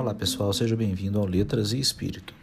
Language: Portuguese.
Olá pessoal, seja bem-vindo ao Letras e Espírito.